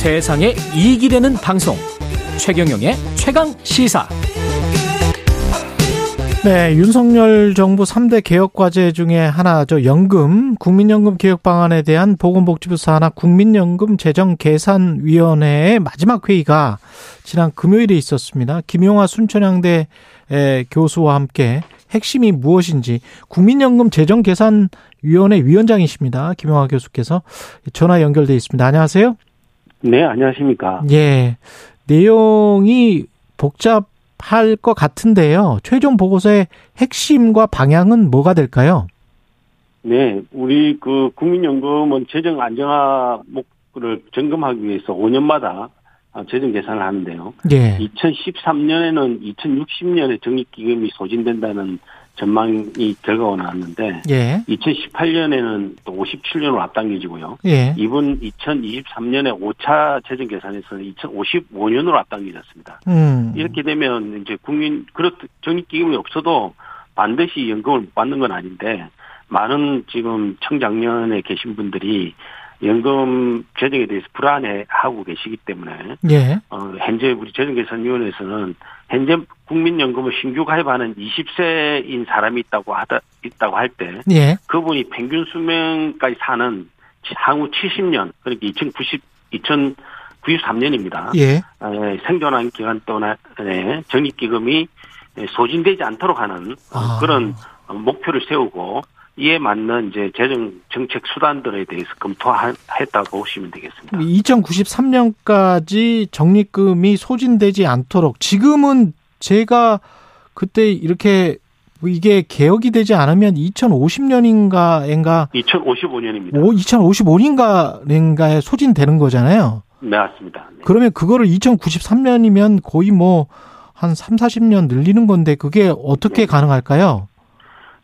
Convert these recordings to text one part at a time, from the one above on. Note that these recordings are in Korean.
세상에 이익이 되는 방송 최경영의 최강 시사 네, 윤석열 정부 3대 개혁 과제 중에 하나죠. 연금, 국민연금 개혁 방안에 대한 보건복지부 산하 국민연금 재정 계산 위원회의 마지막 회의가 지난 금요일에 있었습니다. 김용화 순천향대 교수와 함께 핵심이 무엇인지 국민연금 재정 계산 위원회 위원장이십니다. 김용화 교수께서 전화 연결돼 있습니다. 안녕하세요. 네, 안녕하십니까. 예. 내용이 복잡 할 것 같은데요. 최종 보고서의 핵심과 방향은 뭐가 될까요? 네, 우리 그 국민연금은 재정 안정화목을 점검하기 위해서 5년마다 재정 계산을 하는데요. 예. 2013년에는 2060년에 적립기금이 소진된다는 전망이 결과가 나왔는데 예. 2018년에는 또 57년으로 앞당겨지고요. 예. 이번 2023년에 5차 재정 계산에서는 2055년으로 앞당겨졌습니다. 음. 이렇게 되면 이제 국민 그렇 적립기금이 없어도 반드시 연금을 받는 건 아닌데 많은 지금 청장년에 계신 분들이 연금 재정에 대해서 불안해하고 계시기 때문에 예. 어, 현재 우리 재정개선위원회에서는 현재 국민연금을 신규 가입하는 20세인 사람이 있다고 하다 있다고 할때 예. 그분이 평균 수명까지 사는 향후 70년 그러니까 2090 2093년입니다. 예. 에, 생존한 기간 동안에 적립기금이 소진되지 않도록 하는 아. 그런 목표를 세우고 이에 맞는 이제 재정 정책 수단들에 대해서 검토했다고 보시면 되겠습니다. 2093년까지 적립금이 소진되지 않도록 지금은 제가 그때 이렇게 이게 개혁이 되지 않으면 2050년인가인가 2055년입니다. 2055년인가인가에 소진되는 거잖아요. 네, 맞습니다. 네. 그러면 그거를 2093년이면 거의 뭐 한 3, 40년 늘리는 건데 그게 어떻게 네. 가능할까요?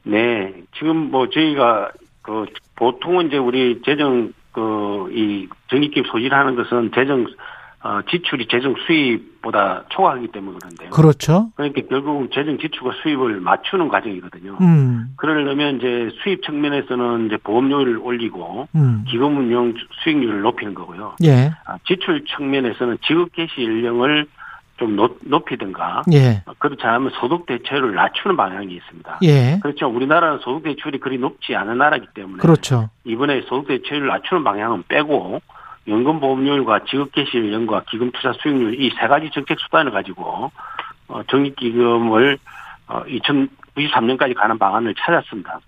네, 지금 뭐 저희가 그 보통은 이제 우리 재정 그이 적립금 소진하는 것은 재정 어 지출이 재정 수입보다 초과하기 때문에 그런데요. 그렇죠. 그러니까 결국 재정 지출과 수입을 맞추는 과정이거든요. 음. 그러려면 이제 수입 측면에서는 이제 보험료를 올리고 음. 기금 운용 수익률을 높이는 거고요. 예. 아, 지출 측면에서는 지급 개시 연령을 좀 높이든가 예. 그렇지 않으면 소득 대체율을 낮추는 방향이 있습니다. 예. 그렇죠. 우리나라는 소득 대체율이 그리 높지 않은 나라이기 때문에 그렇죠. 이번에 소득 대체율을 낮추는 방향은 빼고 연금 보험료율과 지급 개시 연령과 기금 투자 수익률 이 세 가지 정책 수단을 가지고 어 적립 기금을 어 2093년까지 가는 방안을 찾았습니다.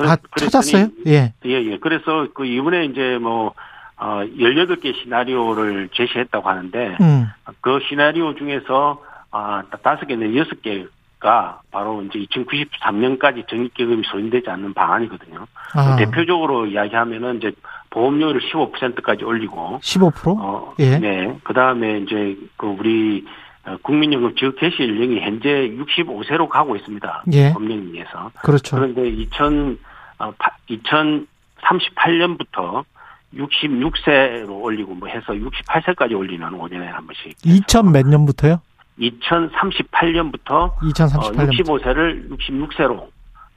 아, 찾았어요? 예. 예, 예. 그래서 그 이번에 이제 뭐 어, 18개 시나리오를 제시했다고 하는데, 음. 그 시나리오 중에서, 아, 5개는 6개가 바로 이제 2093년까지 적립기금이 소진되지 않는 방안이거든요. 아. 대표적으로 이야기하면은 이제 보험료를 15%까지 올리고. 15%? 어, 예. 네. 그 다음에 이제 그 우리 어, 국민연금 지급 개시 연령이 현재 65세로 가고 있습니다. 예. 법령에 의해서. 그렇죠. 그런데 2000, 어, 2038년부터 66세로 올리고 뭐 해서 68세까지 올리는 5년에 한 번씩. 2000 몇 년부터요? 2038년부터 2038년. 어, 65세를 66세로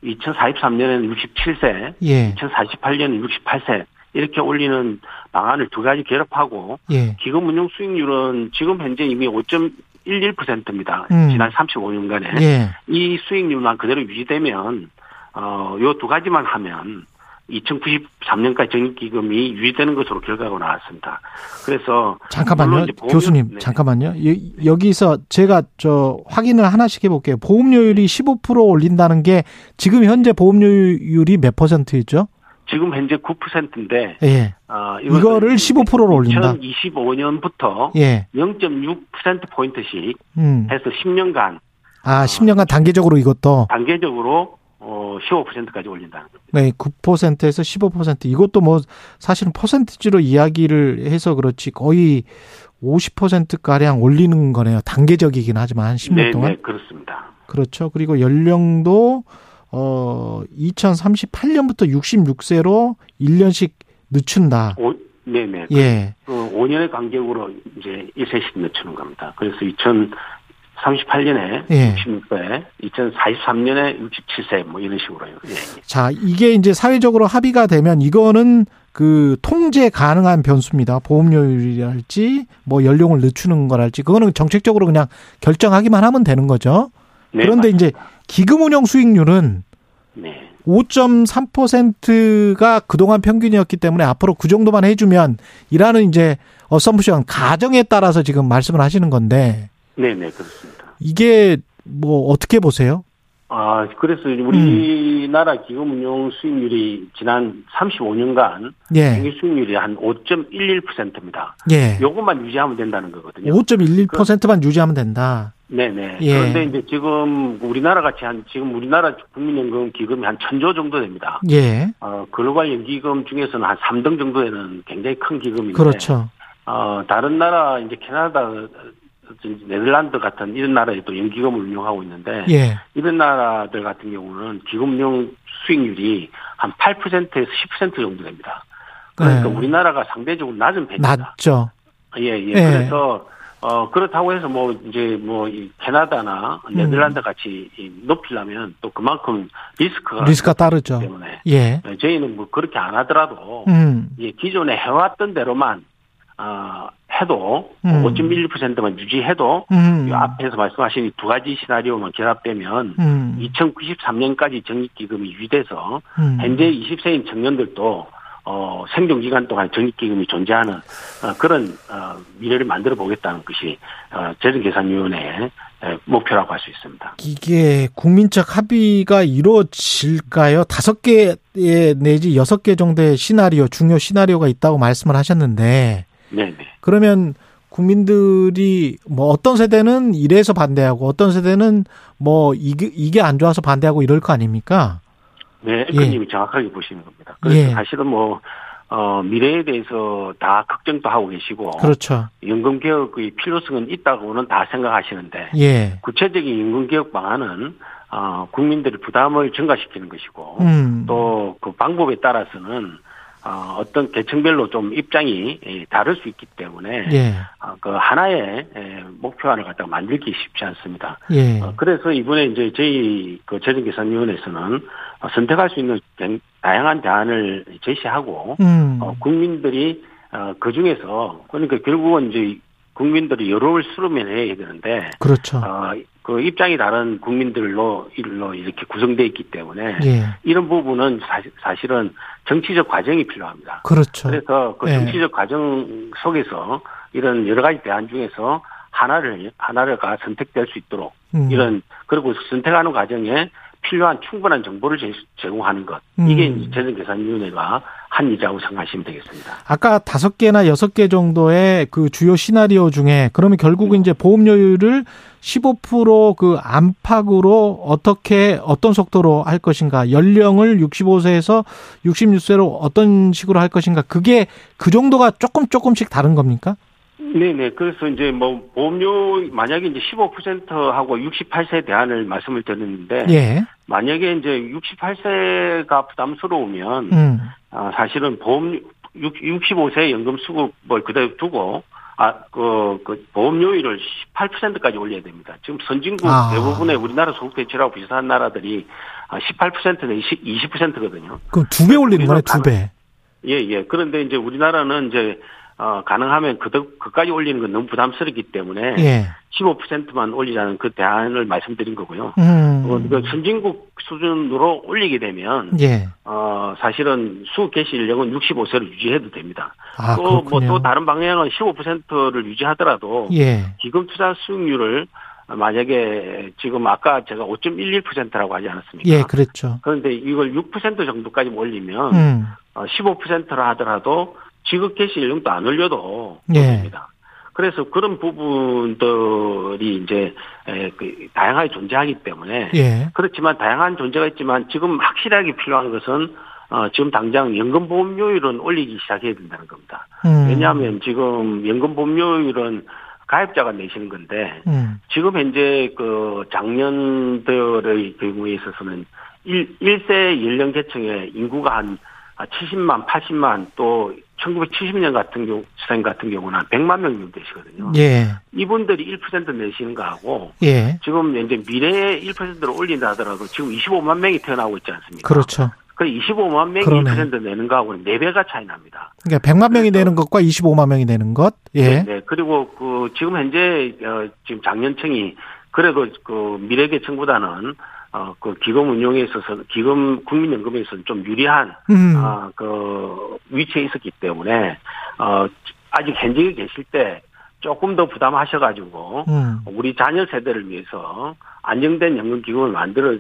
2043년에는 67세, 예. 2048년은 68세 이렇게 올리는 방안을 두 가지 결합하고 예. 기금 운용 수익률은 지금 현재 이미 5.11%입니다. 음. 지난 35년간에 예. 이 수익률만 그대로 유지되면 어요 두 가지만 하면 2093년까지 적립기금이 유지되는 것으로 결과가 나왔습니다. 그래서 잠깐만요, 교수님 네. 잠깐만요. 여 기서 제가 저 확인을 하나씩 해볼게요. 보험료율이 15% 올린다는 게 지금 현재 보험료율이 몇 퍼센트죠? 지금 현재 9%인데 예. 어, 이거를 15%로 올린다. 2025년부터 예. 0.6% 포인트씩 음. 해서 10년간 아, 10년간 단계적으로 이것도 단계적으로 어 15%까지 올린다는 겁니다. 네, 9%에서 15% 이것도 뭐 사실은 퍼센티지로 이야기를 해서 그렇지 거의 50% 가량 올리는 거네요. 단계적이긴 하지만 10년 네, 동안. 네, 그렇습니다. 그렇죠. 그리고 연령도 어 2038년부터 66세로 1년씩 늦춘다. 오, 네네. 예. 그 5년의 간격으로 이제 1세씩 늦추는 겁니다. 그래서 2000 38년에 예. 66세, 2043년에 67세 뭐 이런 식으로요. 예. 자, 이게 이제 사회적으로 합의가 되면 이거는 그 통제 가능한 변수입니다. 보험료율이랄지 뭐 연령을 늦추는 거랄지 그거는 정책적으로 그냥 결정하기만 하면 되는 거죠. 네, 그런데 맞습니다. 이제 기금 운용 수익률은 네. 5.3%가 그동안 평균이었기 때문에 앞으로 그 정도만 해주면 이라는 이제 어썸프션 가정에 따라서 지금 말씀을 하시는 건데. 네네 네, 그렇습니다. 이게 뭐 어떻게 보세요? 아 그래서 우리나라 음. 기금 운용 수익률이 지난 35년간 예. 평균 수익률이 한 5.11%입니다. 예. 요것만 유지하면 된다는 거거든요. 5.11%만 그, 유지하면 된다. 네네. 예. 그런데 이제 지금 우리나라 같이 한 지금 우리나라 국민연금 기금이 한 천조 정도 됩니다. 예. 어 글로벌 연기금 중에서는 한 3등 정도 되는 굉장히 큰 기금인데. 그렇죠. 어 다른 나라 이제 캐나다 네덜란드 같은 이런 나라에도 연기금을 운용하고 있는데 예. 이런 나라들 같은 경우는 기금 운용 수익률이 한 8%에서 10% 정도 됩니다. 그러니까 네. 우리나라가 상대적으로 낮은 편입니다. 낮죠. 예, 예. 예. 그래서 어, 그렇다고 해서 뭐, 이제 뭐, 이 캐나다나 네덜란드 같이 음. 높이려면 또 그만큼 리스크가. 리스크가 따르죠. 때문에. 예. 네, 저희는 뭐 그렇게 안 하더라도. 음. 예, 기존에 해왔던 대로만, 어, 해도 음. 5.11%만 유지해도 음. 앞에서 말씀하신 이 두 가지 시나리오만 결합되면 음. 2093년까지 적립기금이 유지돼서 음. 현재 20세인 청년들도 어, 생존 기간 동안 적립기금이 존재하는 어, 그런 어, 미래를 만들어 보겠다는 것이 어, 재정계산위원회의 목표라고 할 수 있습니다. 이게 국민적 합의가 이루어질까요? 다섯 개 내지 여섯 개 정도의 시나리오, 중요 시나리오가 있다고 말씀을 하셨는데, 네. 그러면 국민들이 뭐 어떤 세대는 이래서 반대하고 어떤 세대는 뭐 이게 이게 안 좋아서 반대하고 이럴 거 아닙니까? 네, 앵커님이 예. 정확하게 보시는 겁니다. 그래서 예. 사실은 뭐, 어, 미래에 대해서 다 걱정도 하고 계시고. 그렇죠. 연금개혁의 필요성은 있다고는 다 생각하시는데. 예. 구체적인 연금개혁 방안은, 어, 국민들의 부담을 증가시키는 것이고. 음. 또그 방법에 따라서는 어, 어떤 계층별로 좀 입장이 예, 다를 수 있기 때문에 예. 어, 그 하나의 예, 목표안을 갖다가 만들기 쉽지 않습니다. 예. 어, 그래서 이번에 이제 저희 그 재정계산위원회에서는 선택할 수 있는 다양한 대안을 제시하고 음. 어, 국민들이 어, 그 중에서 그러니까 결국은 이제 국민들이 여론을 수렴해야 되는데 그렇죠. 어, 그 입장이 다른 국민들로 일로 이렇게 구성되어 있기 때문에 예. 이런 부분은 사실, 사실은 정치적 과정이 필요합니다. 그렇죠. 그래서 그 예. 정치적 예. 과정 속에서 이런 여러 가지 대안 중에서 하나를 하나가 선택될 수 있도록 음. 이런 그리고 선택하는 과정에 필요한 충분한 정보를 제공하는 것 이게 음. 재정계산위원회가 한 일이라고 생각하시면 되겠습니다. 아까 다섯 개나 여섯 개 정도의 그 주요 시나리오 중에 그러면 결국은 음. 이제 보험료율을 15%그 안팎으로 어떻게 어떤 속도로 할 것인가 연령을 65세에서 66세로 어떤 식으로 할 것인가 그게 그 정도가 조금 조금씩 다른 겁니까? 네네. 그래서 이제 뭐 보험료 만약에 이제 15%하고 68세 대안을 말씀을 드렸는데 예. 만약에 이제 68세가 부담스러우면 음. 아, 사실은 보험 65세 연금 수급을 그대로 두고 아, 그, 그, 보험료율을 18%까지 올려야 됩니다. 지금 선진국 아. 대부분의 우리나라 소득 대체라고 비슷한 나라들이 18%는 20, 20%거든요. 그럼 두 배 올리는 거네, 두 배. 예, 예. 그런데 이제 우리나라는 이제 어, 가능하면 그, 그까지 올리는 건 너무 부담스럽기 때문에 예. 15%만 올리자는 그 대안을 말씀드린 거고요. 음. 어, 그 선진국 수준으로 올리게 되면 예. 어, 사실은 수 개시 연령은 65세로 유지해도 됩니다. 아, 또뭐또 뭐 또 다른 방향은 15%를 유지하더라도 예. 기금 투자 수익률을 만약에 지금 아까 제가 5.11%라고 하지 않았습니까? 예, 그랬죠. 그런데 이걸 6% 정도까지 올리면 음. 15%라 어, 하더라도 지급 개시 연령도 안 올려도 예. 됩니다. 그래서 그런 부분들이 이제 그 다양하게 존재하기 때문에 예. 그렇지만 다양한 존재가 있지만 지금 확실하게 필요한 것은 어 지금 당장 연금 보험료율은 올리기 시작해야 된다는 겁니다. 음. 왜냐하면 지금 연금 보험료율은 가입자가 내시는 건데 음. 지금 현재 그 작년들의 경우에 있어서는 1, 1세 연령 계층의 인구가 한 70만, 80만 또 1970년 같은 경우, 생 같은 경우는 100만 명 정도 되시거든요. 예. 이분들이 1% 내시는 거하고, 예. 지금 이제 미래에 1%를 올린다 하더라도 지금 25만 명이 태어나고 있지 않습니까? 그렇죠. 그 25만 명이 그러네. 1% 내는 거하고는 4배가 차이 납니다. 그러니까 100만 명이 내는 것과 25만 명이 내는 것. 예. 네, 네. 그리고 그 지금 현재 어 지금 장년층이 그래도 그 미래계층보다는 어, 그 기금 운용에 있어서 기금 국민연금에 있어서는 좀 유리한 음. 어, 그 위치에 있었기 때문에 어 아직 현직에 계실 때 조금 더 부담하셔가지고 음. 우리 자녀 세대를 위해서 안정된 연금 기금을 만들어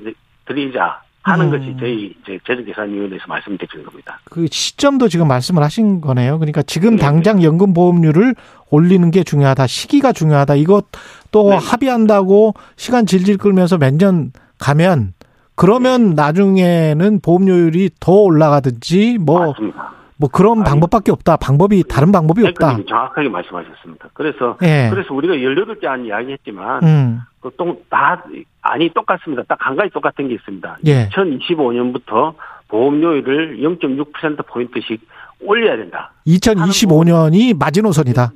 드리자 하는 음. 것이 저희 이제 재정계산위원회에서 말씀드린 겁니다. 그 시점도 지금 말씀을 하신 거네요. 그러니까 지금 네 당장 연금 보험료를 올리는 게 중요하다. 시기가 중요하다. 이것 또 네. 합의한다고 시간 질질 끌면서 몇년 가면 그러면 나중에는 보험료율이 더 올라가든지 뭐 맞습니다. 뭐 그런 아니, 방법밖에 없다. 방법이 다른 방법이 없다. 정확하게 말씀하셨습니다. 그래서 예. 그래서 우리가 18개 안 이야기 했지만 음. 그다 아니 똑같습니다. 딱 한 가지 똑같은 게 있습니다. 예. 2025년부터 보험료율을 0.6% 포인트씩 올려야 된다. 2025년이 마지노선이다.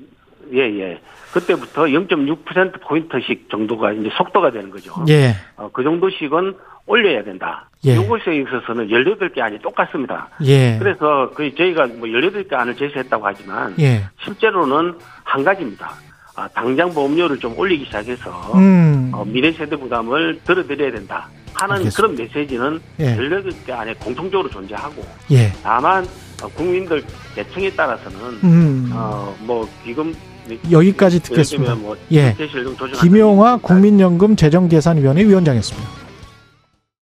예, 예. 그때부터 0.6% 포인트씩 정도가 이제 속도가 되는 거죠. 예. 어, 그 정도씩은 올려야 된다. 예. 이것에 있어서는 18개 안이 똑같습니다. 예. 그래서 그 저희가 뭐 18개 안을 제시했다고 하지만 예. 실제로는 한 가지입니다. 아, 당장 보험료를 좀 올리기 시작해서 음. 어, 미래 세대 부담을 들어드려야 된다 하는 알겠습니다. 그런 메시지는 예. 18개 안에 공통적으로 존재하고 예. 다만 어, 국민들 계층에 따라서는 음. 어, 뭐 기금 여기까지 듣겠습니다. 뭐 예. 김용화 국민연금 재정계산위원회 위원장이었습니다.